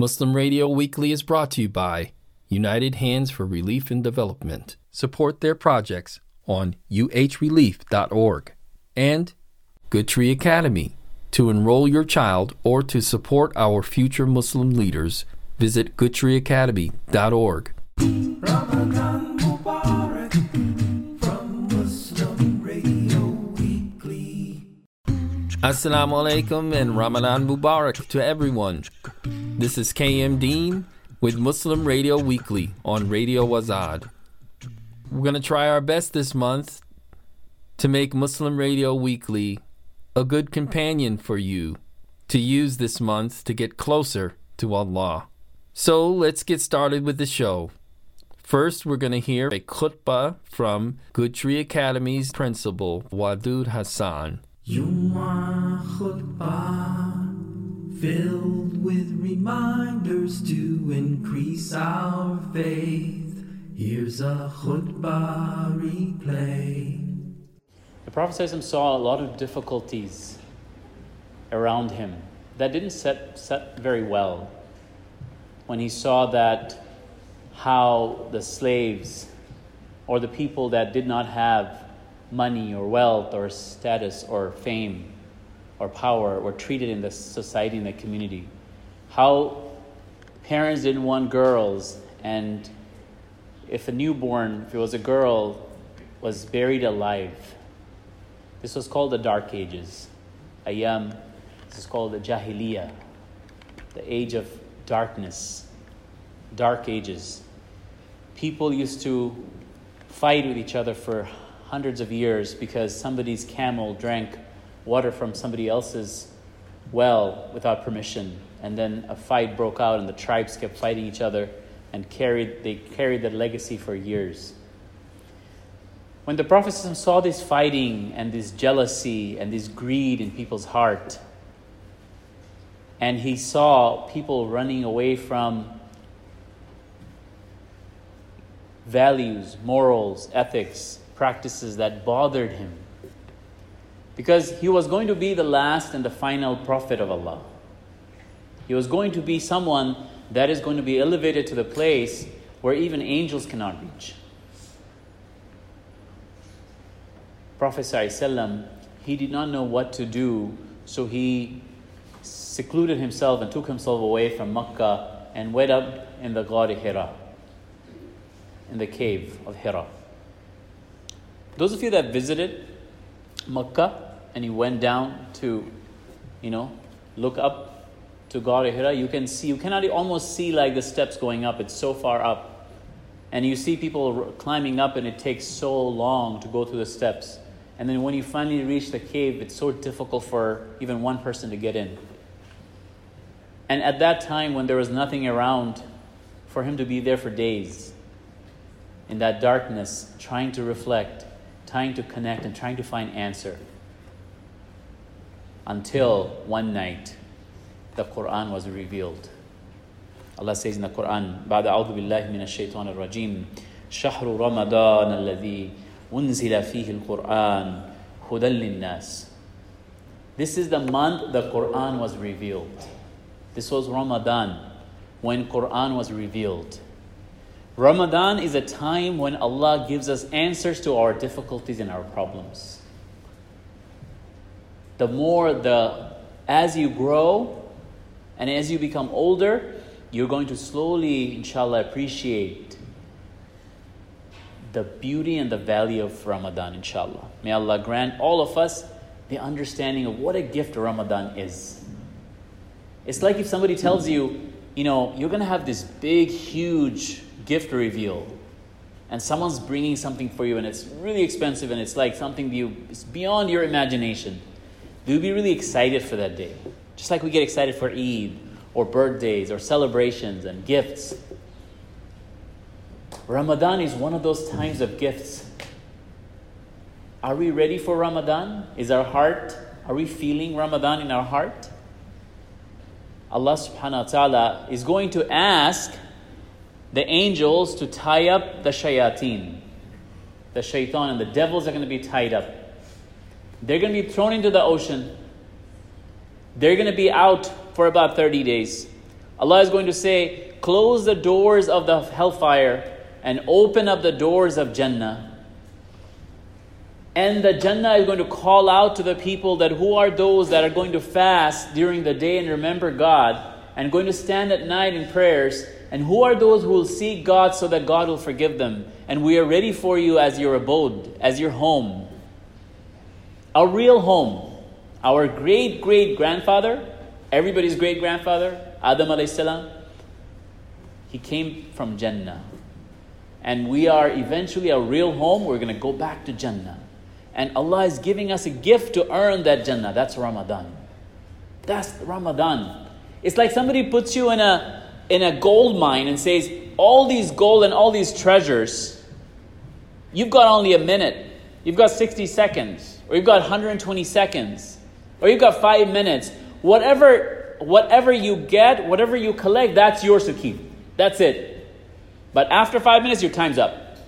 Muslim Radio Weekly is brought to you by United Hands for Relief and Development. Support their projects on uhrelief.org and Good Tree Academy. To enroll your child or to support our future Muslim leaders, visit goodtreeacademy.org. Assalamu alaikum and Ramadan Mubarak to everyone. This is KM Dean with Muslim Radio Weekly on Radio Azad. We're going to try our best this month to make Muslim Radio Weekly a good companion for you to use this month to get closer to Allah. So let's get started with the show. First, we're going to hear a khutbah from Good Tree Academy's principal, Wadud Hassan. Filled with reminders to increase our faith. Here's a khutbah replay. The Prophet saw a lot of difficulties around him that didn't set, set very well. When he saw that how the slaves or the people that did not have money or wealth or status or fame or power were treated in the society in the community. How parents didn't want girls and if a newborn, if it was a girl, was buried alive this was called the Dark Ages. Ayam, this is called the Jahiliyyah, the age of darkness, dark ages. People used to fight with each other for hundreds of years because somebody's camel drank water from somebody else's well without permission. And then a fight broke out, and the tribes kept fighting each other and carried, they carried that legacy for years. When the Prophet saw this fighting and this jealousy and this greed in people's heart, and he saw people running away from values, morals, ethics, practices that bothered him, because he was going to be the last and the final prophet of Allah. He was going to be someone that is going to be elevated to the place where even angels cannot reach. Prophet ﷺ, he did not know what to do, so he secluded himself and took himself away from Makkah and went up in the Ghar Hira, in the cave of Hira. Those of you that visited Makkah and you went down to, you know, look up to Ghar Hira, you can see, you cannot almost see like the steps going up. It's so far up. And you see people climbing up and it takes so long to go through the steps. And then when you finally reach the cave, it's so difficult for even one person to get in. And at that time, when there was nothing around, for him to be there for days in that darkness, trying to reflect, trying to connect, and trying to find answer. Until one night, the Quran was revealed. Allah says in the Quran, بعد أعوذ بالله من الشيطان الرجيم شهر رمضان الذي أنزل فيه القرآن هدى للناس This is the month the Quran was revealed. This was Ramadan when Quran was revealed. Ramadan is a time when Allah gives us answers to our difficulties and our problems. The more the as you grow and as you become older, you're going to slowly, inshallah, appreciate the beauty and the value of Ramadan, inshallah. May Allah grant all of us the understanding of what a gift Ramadan is. It's like if somebody tells you, you know, you're going to have this big, huge gift reveal, and someone's bringing something for you, and it's really expensive, and it's like something you, it's beyond your imagination. do You'll be really excited for that day. Just like we get excited for Eid, or birthdays, or celebrations, and gifts. Ramadan is one of those times of gifts. Are we ready for Ramadan? Is our heart, are we feeling Ramadan in our heart? Allah subhanahu wa ta'ala is going to ask the angels to tie up the shayateen. The shaitan and the devils are going to be tied up. They're going to be thrown into the ocean. They're going to be out for about 30 days. Allah is going to say, Close the doors of the hellfire and open up the doors of Jannah. And the Jannah is going to call out to the people that who are those that are going to fast during the day and remember God and going to stand at night in prayers. And who are those who will seek God so that God will forgive them? And we are ready for you as your abode, as your home. Our real home. Our great great grandfather, everybody's great grandfather, Adam alayhi salam, he came from Jannah. And we are eventually our real home, we're going to go back to Jannah. And Allah is giving us a gift to earn that Jannah. That's Ramadan. That's Ramadan. It's like somebody puts you in a, in a gold mine and says, All these gold and all these treasures, you've got only a minute, you've got 60 seconds, or you've got 120 seconds, or you've got five minutes. Whatever, whatever you get, whatever you collect, that's yours to keep. That's it. But after five minutes, your time's up.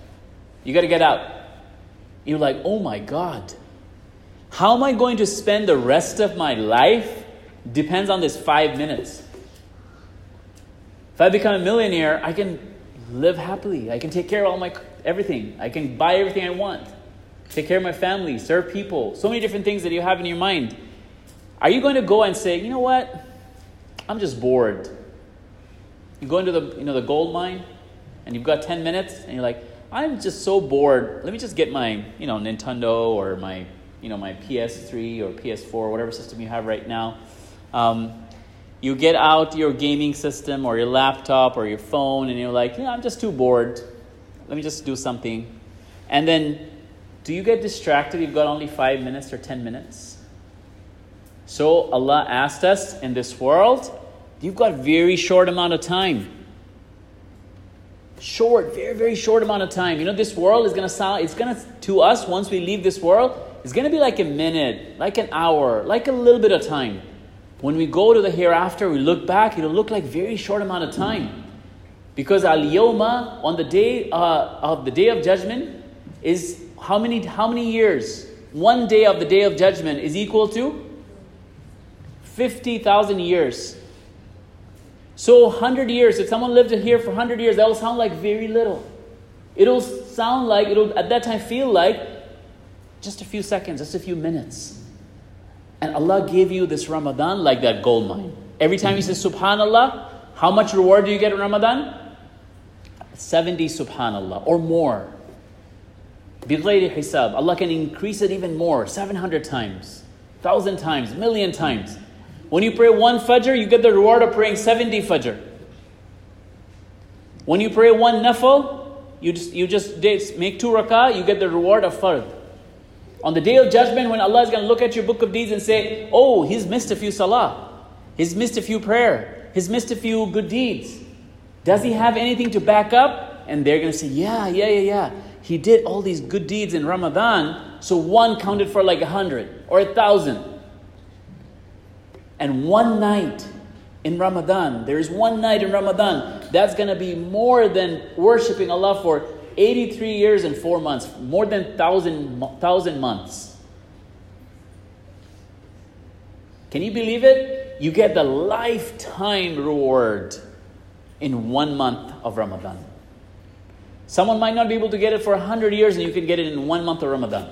You got to get out. You're like, oh my God, how am I going to spend the rest of my life? Depends on this five minutes. If I become a millionaire, I can live happily. I can take care of all my everything. I can buy everything I want. Take care of my family, serve people. So many different things that you have in your mind. Are you going to go and say, you know what? I'm just bored. You go into the you know the gold mine and you've got 10 minutes and you're like, I'm just so bored. Let me just get my, you know, Nintendo or my, you know, my PS3 or PS4, or whatever system you have right now. Um, you get out your gaming system or your laptop or your phone, and you're like, yeah, I'm just too bored. Let me just do something. And then, do you get distracted? You've got only five minutes or ten minutes. So Allah asked us in this world, you've got very short amount of time short, very, very short amount of time. You know, this world is going to sound, it's going to, to us, once we leave this world, it's going to be like a minute, like an hour, like a little bit of time. When we go to the hereafter, we look back, it'll look like very short amount of time. Because al on the day uh, of the day of judgment is how many how many years? One day of the day of judgment is equal to fifty thousand years. So, 100 years, if someone lived here for 100 years, that will sound like very little. It'll sound like, it'll at that time feel like just a few seconds, just a few minutes. And Allah gave you this Ramadan like that gold mine. Every time you say Subhanallah, how much reward do you get in Ramadan? 70 Subhanallah or more. بغير hisab. Allah can increase it even more, 700 times, 1,000 times, million times. When you pray one Fajr, you get the reward of praying 70 Fajr. When you pray one Nafal, you just, you just make two rakah, you get the reward of Fard. On the day of judgment, when Allah is going to look at your book of deeds and say, Oh, he's missed a few salah, he's missed a few prayer, he's missed a few good deeds. Does he have anything to back up? And they're going to say, Yeah, yeah, yeah, yeah. He did all these good deeds in Ramadan, so one counted for like a hundred or a thousand. And one night in Ramadan, there is one night in Ramadan that's going to be more than worshiping Allah for 83 years and 4 months, more than 1,000 thousand months. Can you believe it? You get the lifetime reward in one month of Ramadan. Someone might not be able to get it for 100 years, and you can get it in one month of Ramadan.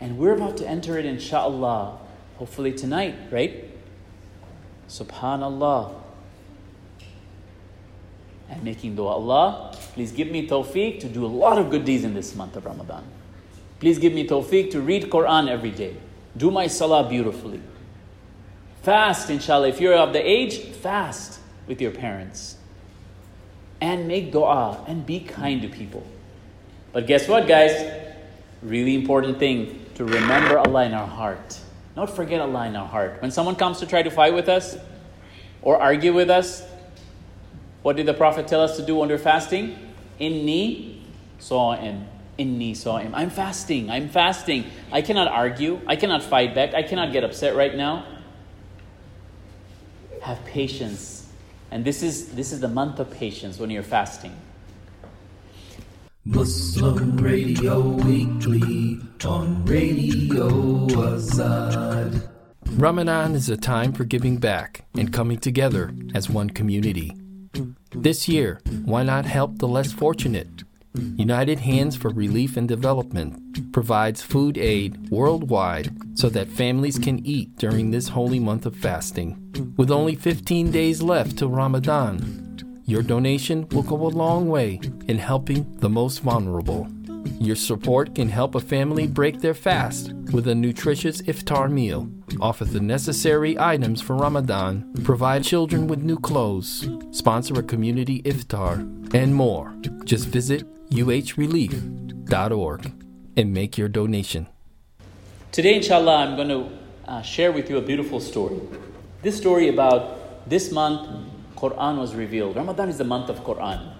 And we're about to enter it, inshallah, Hopefully tonight, right? Subhanallah. And making dua, Allah, please give me tawfiq to do a lot of good deeds in this month of Ramadan. Please give me tawfiq to read Quran every day. Do my salah beautifully. Fast, inshallah. If you're of the age, fast with your parents. And make dua and be kind to people. But guess what, guys? Really important thing to remember Allah in our heart. Not forget Allah in our heart. When someone comes to try to fight with us or argue with us, what did the Prophet tell us to do under fasting? Inni sa'im. Inni sa'im. I'm fasting. I'm fasting. I cannot argue. I cannot fight back. I cannot get upset right now. Have patience. And this is this is the month of patience when you're fasting. Muslim Radio Weekly on Radio Azad. Ramadan is a time for giving back and coming together as one community. This year, why not help the less fortunate? United Hands for Relief and Development provides food aid worldwide so that families can eat during this holy month of fasting. With only 15 days left till Ramadan, your donation will go a long way in helping the most vulnerable. Your support can help a family break their fast with a nutritious iftar meal, offer the necessary items for Ramadan, provide children with new clothes, sponsor a community iftar, and more. Just visit uhrelief.org and make your donation. Today, inshallah, I'm going to uh, share with you a beautiful story. This story about this month, Quran was revealed. Ramadan is the month of Quran.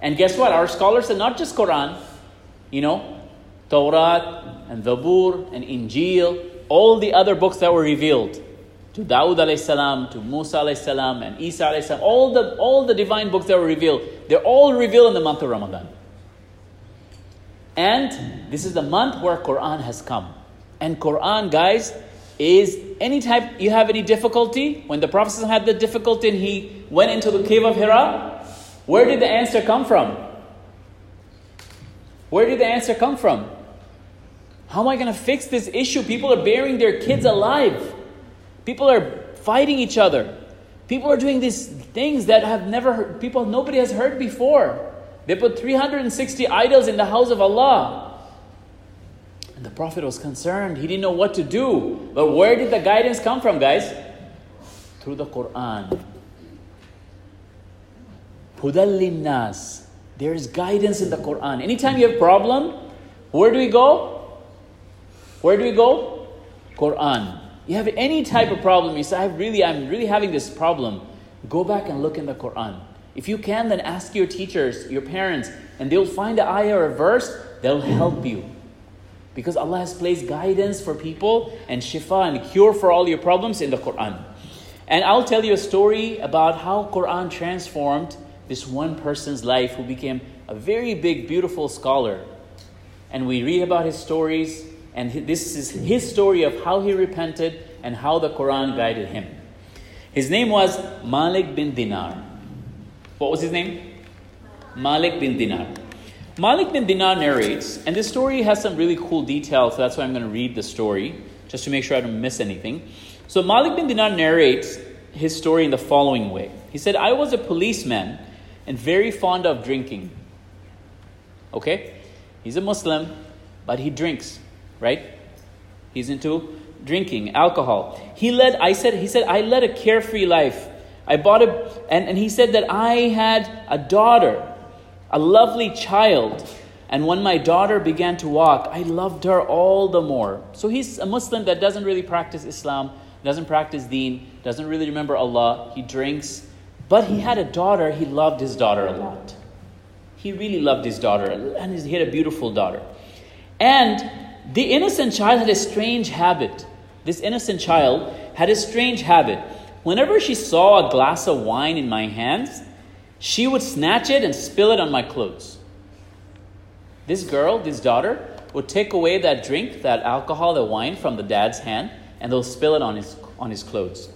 And guess what? Our scholars said not just Quran, you know, Torah and Zabur and Injil, all the other books that were revealed to Dawood alayhi salam, to Musa alayhi salam, and Isa alayhi salam, all the, all the divine books that were revealed, they're all revealed in the month of Ramadan. And this is the month where Quran has come. And Quran, guys, is any type you have any difficulty when the prophet had the difficulty and he went into the cave of hira where did the answer come from where did the answer come from how am i going to fix this issue people are burying their kids alive people are fighting each other people are doing these things that have never heard, people nobody has heard before they put 360 idols in the house of allah and the Prophet was concerned. He didn't know what to do. But where did the guidance come from, guys? Through the Quran. There is guidance in the Quran. Anytime you have a problem, where do we go? Where do we go? Quran. You have any type of problem, you say, I really, I'm really having this problem. Go back and look in the Quran. If you can, then ask your teachers, your parents, and they'll find an ayah or a verse that'll help you. Because Allah has placed guidance for people and shifa and cure for all your problems in the Quran. And I'll tell you a story about how Quran transformed this one person's life who became a very big, beautiful scholar. And we read about his stories, and this is his story of how he repented and how the Quran guided him. His name was Malik bin Dinar. What was his name? Malik bin Dinar. Malik bin Dinar narrates, and this story has some really cool details, so that's why I'm going to read the story, just to make sure I don't miss anything. So Malik bin Dinar narrates his story in the following way. He said, I was a policeman and very fond of drinking. Okay? He's a Muslim, but he drinks, right? He's into drinking, alcohol. He led, I said, he said, I led a carefree life. I bought a, and, and he said that I had a daughter a lovely child. And when my daughter began to walk, I loved her all the more. So he's a Muslim that doesn't really practice Islam, doesn't practice deen, doesn't really remember Allah. He drinks. But he had a daughter, he loved his daughter a lot. He really loved his daughter, and he had a beautiful daughter. And the innocent child had a strange habit. This innocent child had a strange habit. Whenever she saw a glass of wine in my hands, she would snatch it and spill it on my clothes. This girl, this daughter, would take away that drink, that alcohol, the wine from the dad's hand, and they'll spill it on his, on his clothes.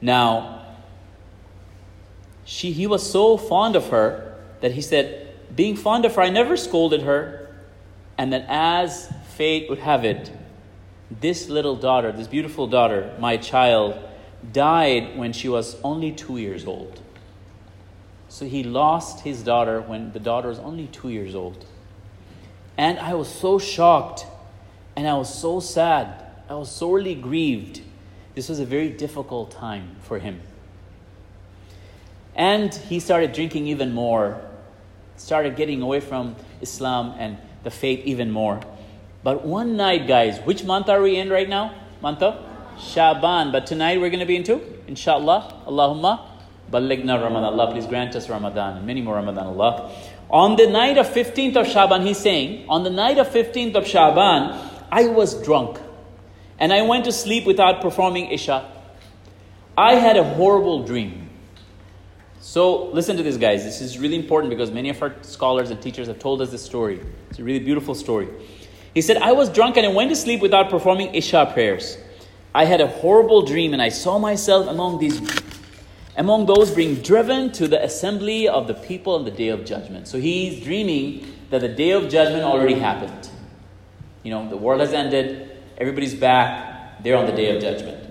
Now, she, he was so fond of her that he said, being fond of her, I never scolded her. And that as fate would have it, this little daughter, this beautiful daughter, my child, died when she was only two years old. So he lost his daughter when the daughter was only two years old. And I was so shocked and I was so sad. I was sorely grieved. This was a very difficult time for him. And he started drinking even more, started getting away from Islam and the faith even more. But one night, guys, which month are we in right now? Month of Shaban. But tonight we're going to be into, inshallah, Allahumma Ballighna Ramadan. Allah, please grant us Ramadan, and many more Ramadan, Allah. On the night of 15th of Shaban, he's saying, on the night of 15th of Shaban, I was drunk. And I went to sleep without performing Isha. I had a horrible dream. So, listen to this, guys. This is really important because many of our scholars and teachers have told us this story. It's a really beautiful story. He said, I was drunk and I went to sleep without performing Isha prayers. I had a horrible dream and I saw myself among these among those being driven to the assembly of the people on the day of judgment. So he's dreaming that the day of judgment already happened. You know, the world has ended, everybody's back, they're on the day of judgment.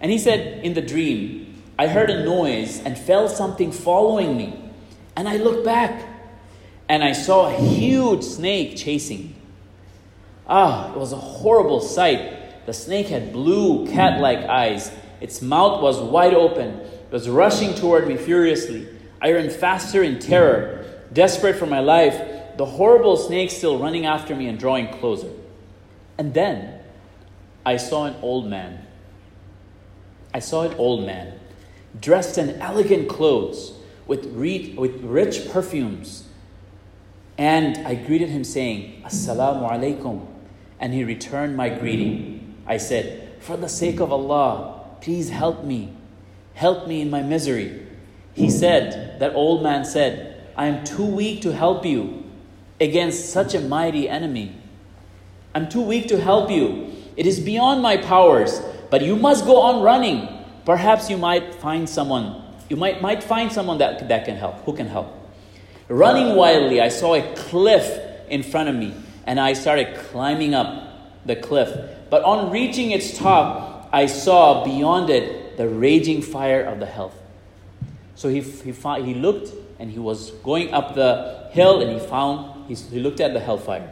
And he said, in the dream, I heard a noise and felt something following me. And I looked back and I saw a huge snake chasing me. Ah, it was a horrible sight. The snake had blue, cat like eyes. Its mouth was wide open. It was rushing toward me furiously. I ran faster in terror, desperate for my life, the horrible snake still running after me and drawing closer. And then I saw an old man. I saw an old man dressed in elegant clothes with, re- with rich perfumes. And I greeted him saying, Assalamu alaikum and he returned my greeting. I said, For the sake of Allah, please help me. Help me in my misery. He said, That old man said, I am too weak to help you against such a mighty enemy. I'm too weak to help you. It is beyond my powers, but you must go on running. Perhaps you might find someone. You might, might find someone that, that can help, who can help. Running wildly, I saw a cliff in front of me and I started climbing up the cliff. But on reaching its top, I saw beyond it the raging fire of the hell. So he, he, found, he looked and he was going up the hill and he found, he, he looked at the hellfire.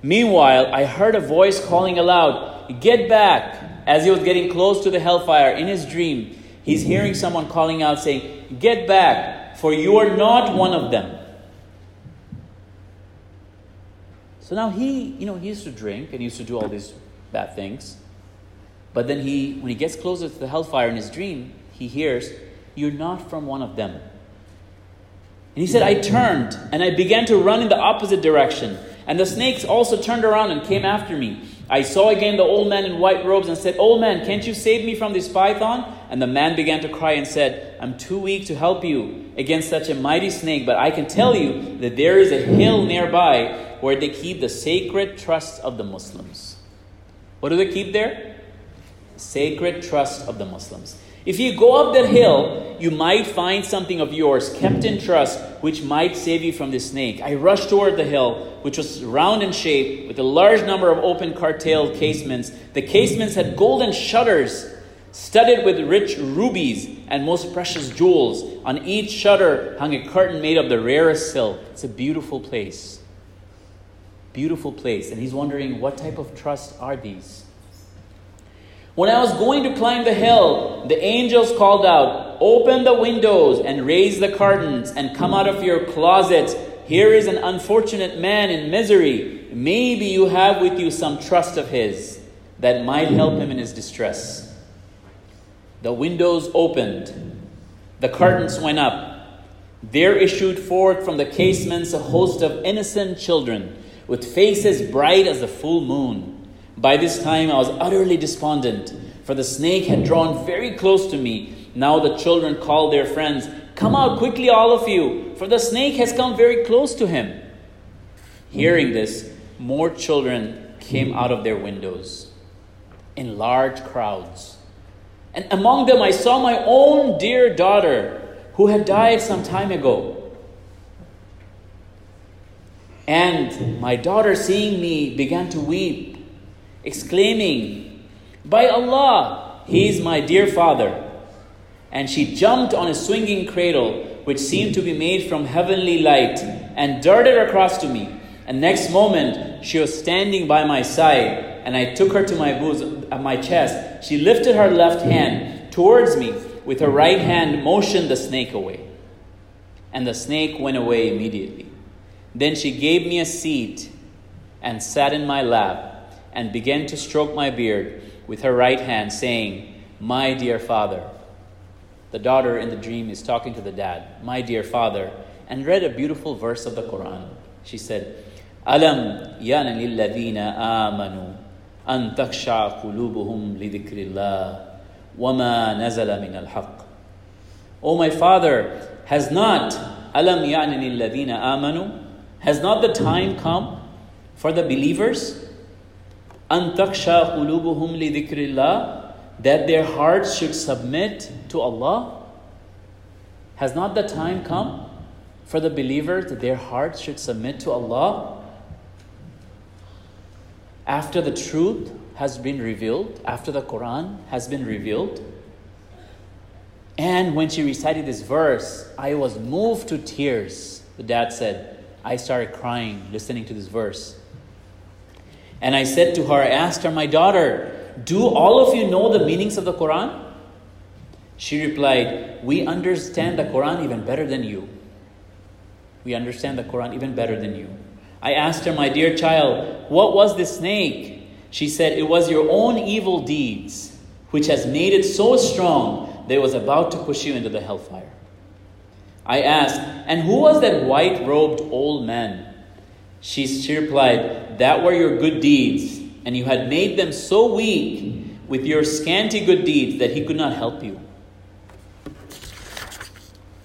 Meanwhile, I heard a voice calling aloud, Get back! As he was getting close to the hellfire in his dream, he's hearing someone calling out saying, Get back, for you are not one of them. So now he, you know, he used to drink and he used to do all these bad things. But then he, when he gets closer to the hellfire in his dream, he hears, You're not from one of them. And he said, I turned and I began to run in the opposite direction. And the snakes also turned around and came after me. I saw again the old man in white robes and said, Old man, can't you save me from this python? And the man began to cry and said, I'm too weak to help you against such a mighty snake, but I can tell you that there is a hill nearby where they keep the sacred trust of the Muslims. What do they keep there? Sacred trust of the Muslims. If you go up that hill, you might find something of yours kept in trust, which might save you from the snake. I rushed toward the hill, which was round in shape, with a large number of open carteled casements. The casements had golden shutters, studded with rich rubies and most precious jewels. On each shutter hung a curtain made of the rarest silk. It's a beautiful place beautiful place. And he's wondering, what type of trust are these? When I was going to climb the hill, the angels called out, Open the windows and raise the curtains and come out of your closets. Here is an unfortunate man in misery. Maybe you have with you some trust of his that might help him in his distress. The windows opened, the curtains went up. There issued forth from the casements a host of innocent children with faces bright as the full moon. By this time, I was utterly despondent, for the snake had drawn very close to me. Now the children called their friends, Come out quickly, all of you, for the snake has come very close to him. Hearing this, more children came out of their windows in large crowds. And among them, I saw my own dear daughter who had died some time ago. And my daughter, seeing me, began to weep, exclaiming, By Allah, he is my dear father. And she jumped on a swinging cradle, which seemed to be made from heavenly light, and darted across to me. And next moment, she was standing by my side, and I took her to my bosom, uh, my chest. She lifted her left hand towards me, with her right hand motioned the snake away. And the snake went away immediately. Then she gave me a seat and sat in my lap and began to stroke my beard with her right hand, saying, My dear father. The daughter in the dream is talking to the dad, My dear father, and read a beautiful verse of the Quran. She said, Alam yana lilladhina amanu an taksha qulubuhum lidhikrillah wama nazala min al O my father, has not alam yani lilladhina amanu has not the time come for the believers Antaksha that their hearts should submit to Allah? Has not the time come for the believers that their hearts should submit to Allah? After the truth has been revealed, after the Quran has been revealed, and when she recited this verse, I was moved to tears. The dad said, I started crying listening to this verse. And I said to her, I asked her, My daughter, do all of you know the meanings of the Quran? She replied, We understand the Quran even better than you. We understand the Quran even better than you. I asked her, My dear child, what was the snake? She said, It was your own evil deeds which has made it so strong that it was about to push you into the hellfire. I asked, And who was that white robed old man? She, she replied, That were your good deeds, and you had made them so weak with your scanty good deeds that he could not help you.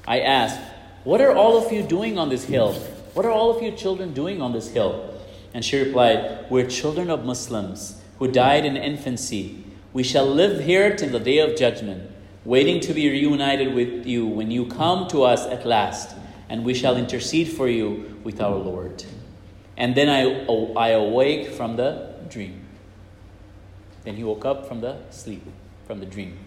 I asked, What are all of you doing on this hill? What are all of you children doing on this hill? And she replied, We're children of Muslims who died in infancy. We shall live here till the day of judgment, waiting to be reunited with you when you come to us at last, and we shall intercede for you with our Lord. And then I, I awake from the dream. Then he woke up from the sleep, from the dream.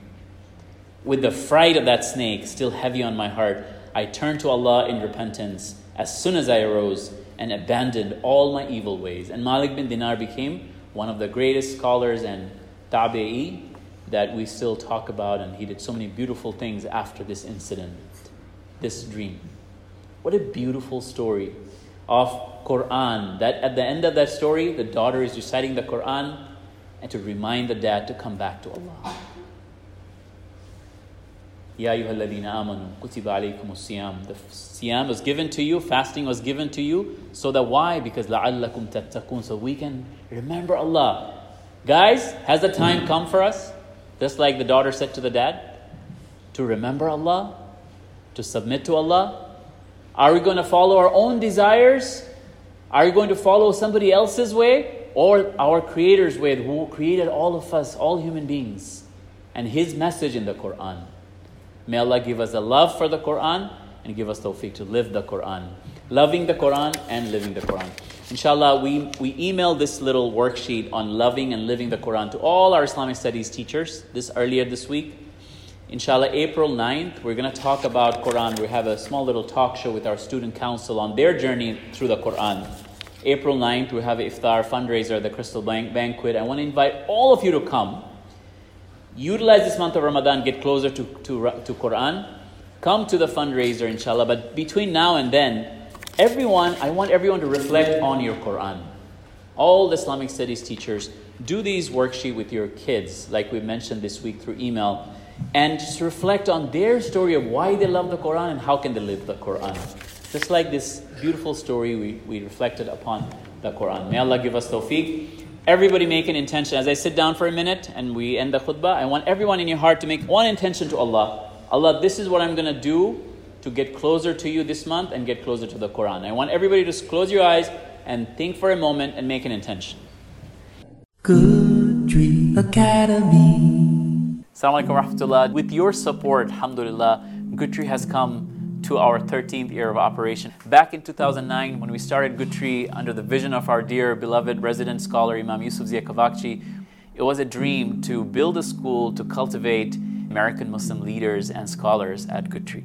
With the fright of that snake still heavy on my heart, I turned to Allah in repentance as soon as I arose and abandoned all my evil ways. And Malik bin Dinar became one of the greatest scholars and tabi'i that we still talk about, and he did so many beautiful things after this incident, this dream. What a beautiful story of Quran. That at the end of that story, the daughter is reciting the Quran and to remind the dad to come back to Allah. Ya amanu kutiba siyam. The siyam was given to you, fasting was given to you, so that why? Because la'allakum tattaqun, so we can remember Allah. Guys, has the time come for us? Just like the daughter said to the dad, to remember Allah, to submit to Allah? Are we going to follow our own desires? Are we going to follow somebody else's way? Or our Creator's way, who created all of us, all human beings, and His message in the Quran? May Allah give us a love for the Quran and give us tawfiq to live the Quran. Loving the Quran and living the Quran. Inshallah, we, we emailed this little worksheet on loving and living the Quran to all our Islamic studies teachers this earlier this week. Inshallah, April 9th, we're going to talk about Quran. We have a small little talk show with our student council on their journey through the Quran. April 9th, we have iftar fundraiser, the Crystal Bank Banquet. I want to invite all of you to come utilize this month of Ramadan, get closer to, to, to Quran, come to the fundraiser, inshallah. But between now and then, everyone, I want everyone to reflect on your Quran. All Islamic studies teachers, do these worksheet with your kids, like we mentioned this week through email, and just reflect on their story of why they love the Quran and how can they live the Quran. Just like this beautiful story we, we reflected upon the Quran. May Allah give us tawfiq. Everybody make an intention. As I sit down for a minute and we end the khutbah, I want everyone in your heart to make one intention to Allah. Allah, this is what I'm going to do to get closer to you this month and get closer to the Quran. I want everybody to close your eyes and think for a moment and make an intention. Good Tree Academy. Assalamu alaikum rahmatullah. With your support, alhamdulillah, Tree has come to our 13th year of operation. Back in 2009, when we started Tree under the vision of our dear beloved resident scholar Imam Yusuf Zia Kavakci, it was a dream to build a school to cultivate American Muslim leaders and scholars at Tree.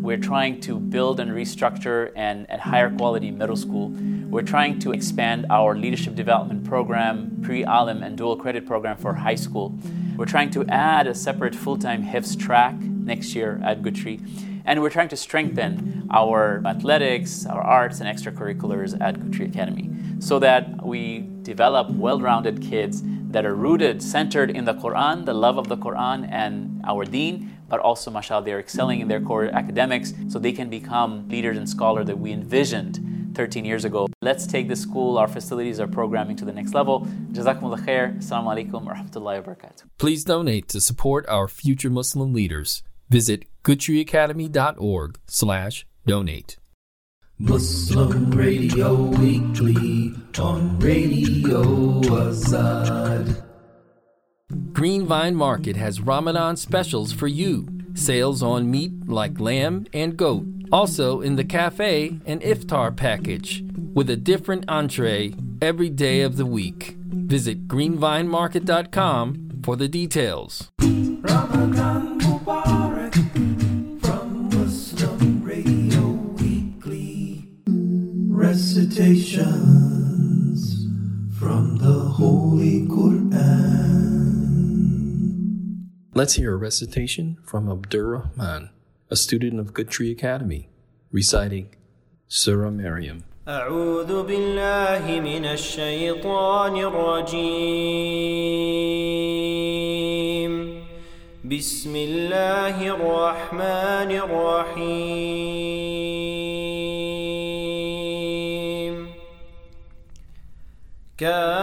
We're trying to build and restructure and a higher quality middle school. We're trying to expand our leadership development program, pre alim and dual credit program for high school. We're trying to add a separate full time Hifz track next year at Tree. And we're trying to strengthen our athletics, our arts, and extracurriculars at Tree Academy so that we develop well rounded kids that are rooted, centered in the Quran, the love of the Quran, and our deen, but also, mashallah, they're excelling in their core academics so they can become leaders and scholars that we envisioned 13 years ago. Let's take the school, our facilities, our programming to the next level. Jazakumullah khair. Assalamu alaikum wa rahmatullahi wa barakatuh. Please donate to support our future Muslim leaders. Visit goodtreeacademy.org slash donate. Muslim Radio Weekly on Radio Azad. Greenvine Market has Ramadan specials for you. Sales on meat like lamb and goat. Also in the cafe and iftar package with a different entree every day of the week. Visit greenvinemarket.com for the details. Ramadan Mubarak from Muslim Radio Weekly. Recitations from the Holy Quran. Let's hear a recitation from Abdurrahman, a student of Good Tree Academy, reciting Surah Maryam. أعوذ بالله من الشيطان الرجيم بسم الله الرحمن الرحيم كافها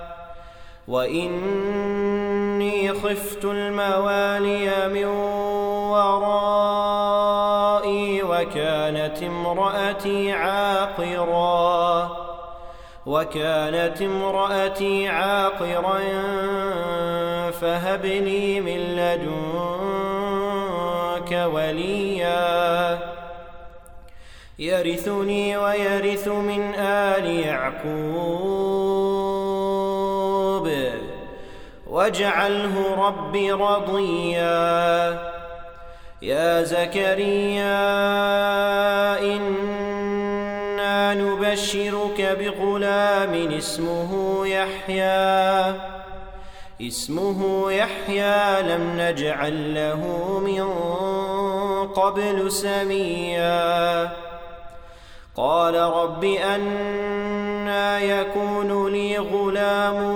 وإني خفت الموالي من ورائي وكانت امرأتي عاقرا وكانت امرأتي عاقرا فهب لي من لدنك وليا يرثني ويرث من آل يعقوب واجعله رب رضيا. يا زكريا إنا نبشرك بغلام اسمه يحيى. اسمه يحيى لم نجعل له من قبل سميا. قال رب أنا يكون لي غلام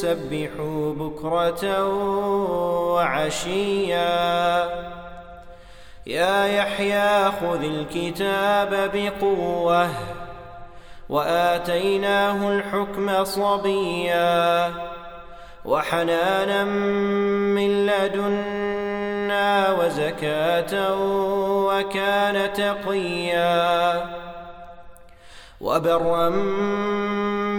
سبحوا بكرة وعشيا. يا يحيى خذ الكتاب بقوة وآتيناه الحكم صبيا. وحنانا من لدنا وزكاة وكان تقيا. وبرا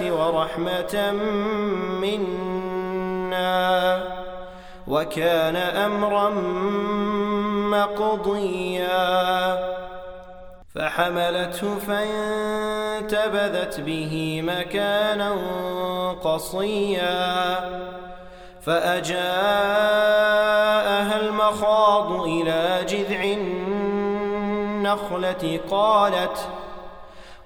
ورحمة منا وكان أمرا مقضيا فحملته فانتبذت به مكانا قصيا فأجاءها المخاض إلى جذع النخلة قالت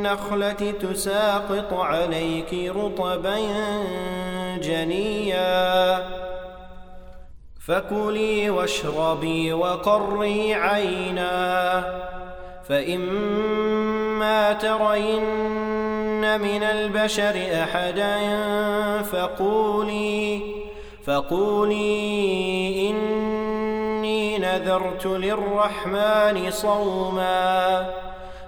النخلة تساقط عليك رطبا جنيا. فكلي واشربي وقري عينا. فإما ترين من البشر أحدا فقولي فقولي إني نذرت للرحمن صوما.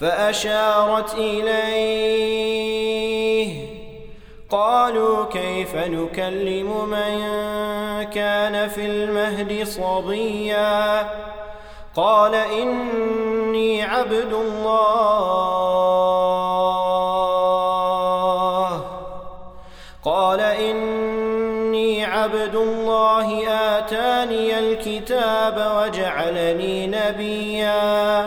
فأشارت إليه. قالوا كيف نكلم من كان في المهد صبيا؟ قال إني عبد الله. قال إني عبد الله آتاني الكتاب وجعلني نبيا.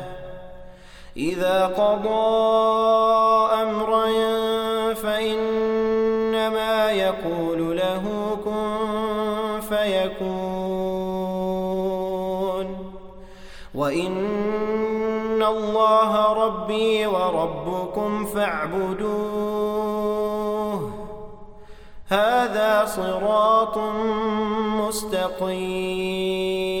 إذا قضى أمرا فإنما يقول له كن فيكون. وإن الله ربي وربكم فاعبدوه. هذا صراط مستقيم.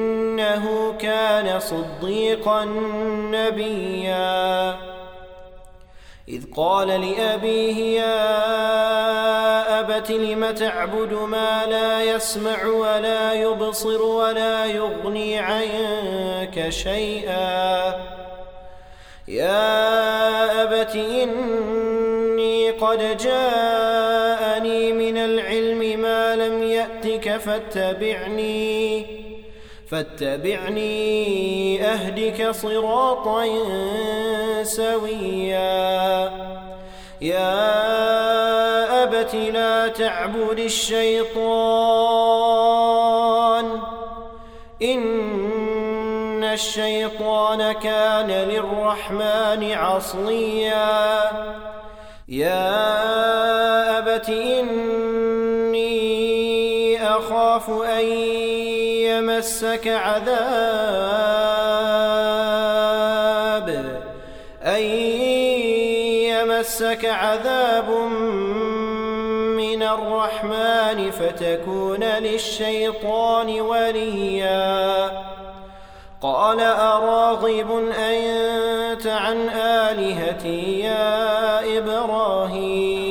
إنه كان صديقا نبيا. إذ قال لأبيه يا أبت لم تعبد ما لا يسمع ولا يبصر ولا يغني عنك شيئا. يا أبت إني قد جاءني من العلم ما لم يأتك فاتبعني. فاتبعني أهدك صراطا سويا. يا أبت لا تعبد الشيطان. إن الشيطان كان للرحمن عصيا. يا أبت إني أخاف أن يمسك عذاب أن يمسك عذاب من الرحمن فتكون للشيطان وليا. قال أراغب أنت عن آلهتي يا إبراهيم؟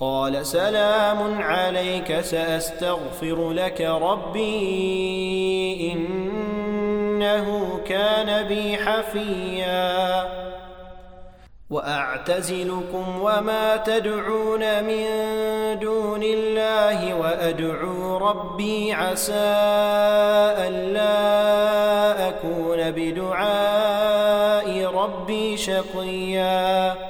قال سلام عليك سأستغفر لك ربي إنه كان بي حفيا. وأعتزلكم وما تدعون من دون الله وأدعو ربي عسى ألا أكون بدعاء ربي شقيا.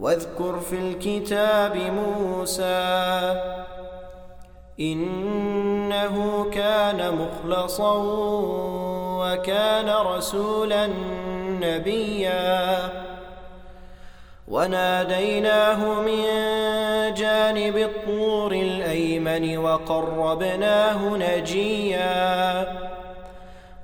واذكر في الكتاب موسى إنه كان مخلصا وكان رسولا نبيا. وناديناه من جانب الطور الأيمن وقربناه نجيا.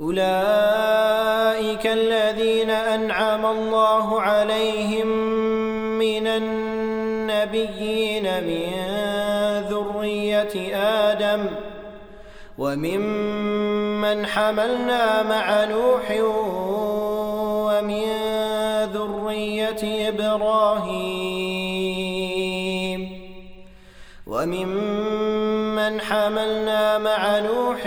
أولئك الذين أنعم الله عليهم من النبيين من ذرية آدم وممن حملنا مع نوح ومن ذرية إبراهيم وممن حملنا مع نوح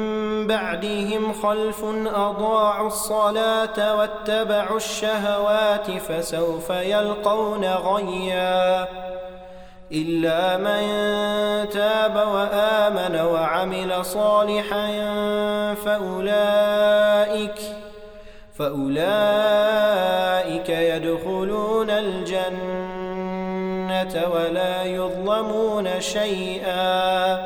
بعدهم خلف أضاعوا الصلاة واتبعوا الشهوات فسوف يلقون غيا إلا من تاب وآمن وعمل صالحا فأولئك فأولئك يدخلون الجنة ولا يظلمون شيئا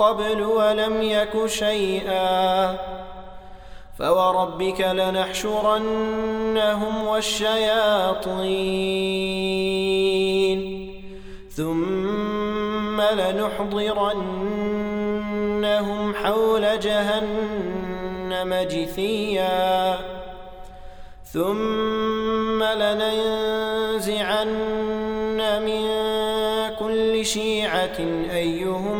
قبل ولم يك شيئا. فوربك لنحشرنهم والشياطين ثم لنحضرنهم حول جهنم جثيا. ثم لننزعن من كل شيعة أيهم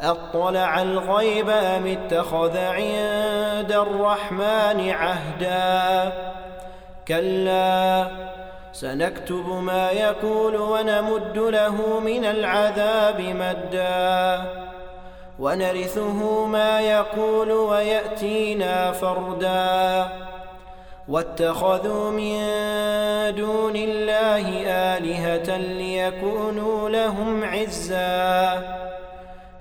أطلع الغيب أم اتخذ عند الرحمن عهدا؟ كلا سنكتب ما يقول ونمد له من العذاب مدا. ونرثه ما يقول ويأتينا فردا. واتخذوا من دون الله آلهة ليكونوا لهم عزا.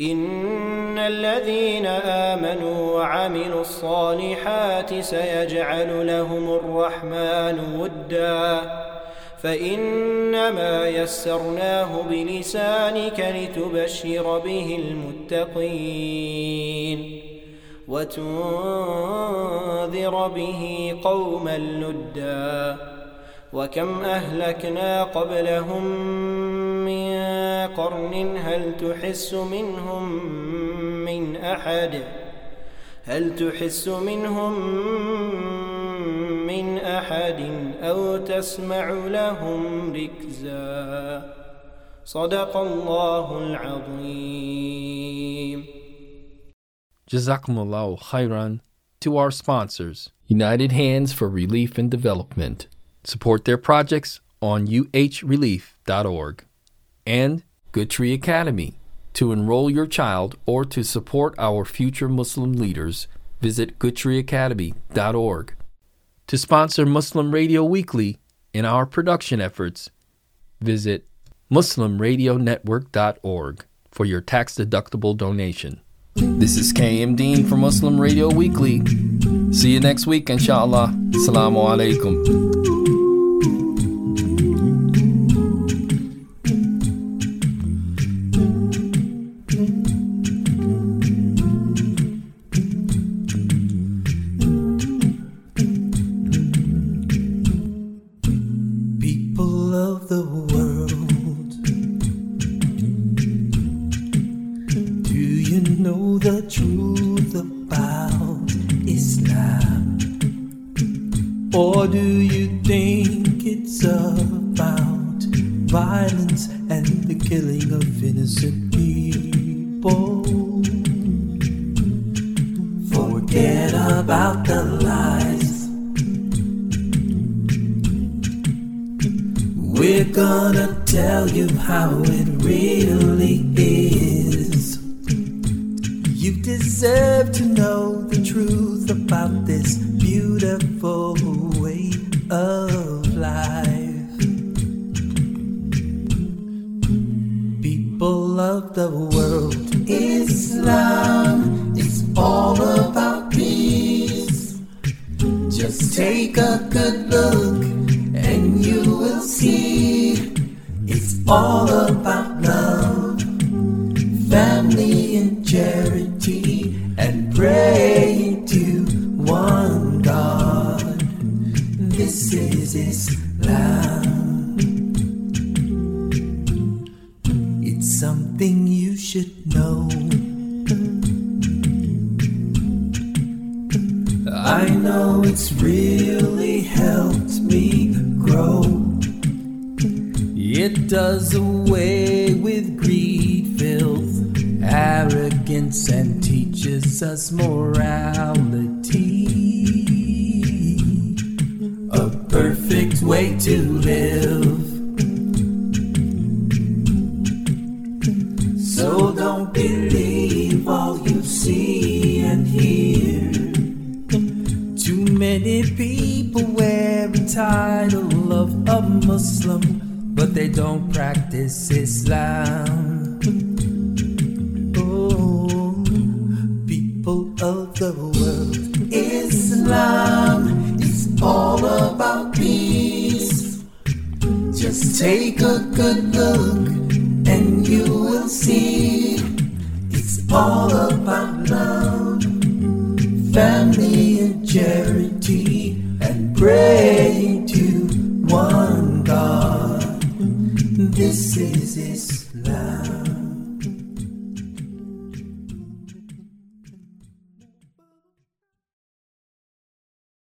إن الذين آمنوا وعملوا الصالحات سيجعل لهم الرحمن ودا. فإنما يسرناه بلسانك لتبشر به المتقين. وتنذر به قوما لدا. وكم أهلكنا قبلهم من قرن هل تحس منهم من أحد هل تحس منهم من أحد أو تسمع لهم ركزا صدق الله العظيم Jazakumullahu khairan to our sponsors, United Hands for Relief and Development. Support their projects on uhrelief.org. And Good Academy. To enroll your child or to support our future Muslim leaders, visit goodtreeacademy.org. To sponsor Muslim Radio Weekly in our production efforts, visit muslimradionetwork.org for your tax deductible donation. This is KM Dean for Muslim Radio Weekly. See you next week, inshallah. Assalamu alaikum. family and charity and praying to one God. This is His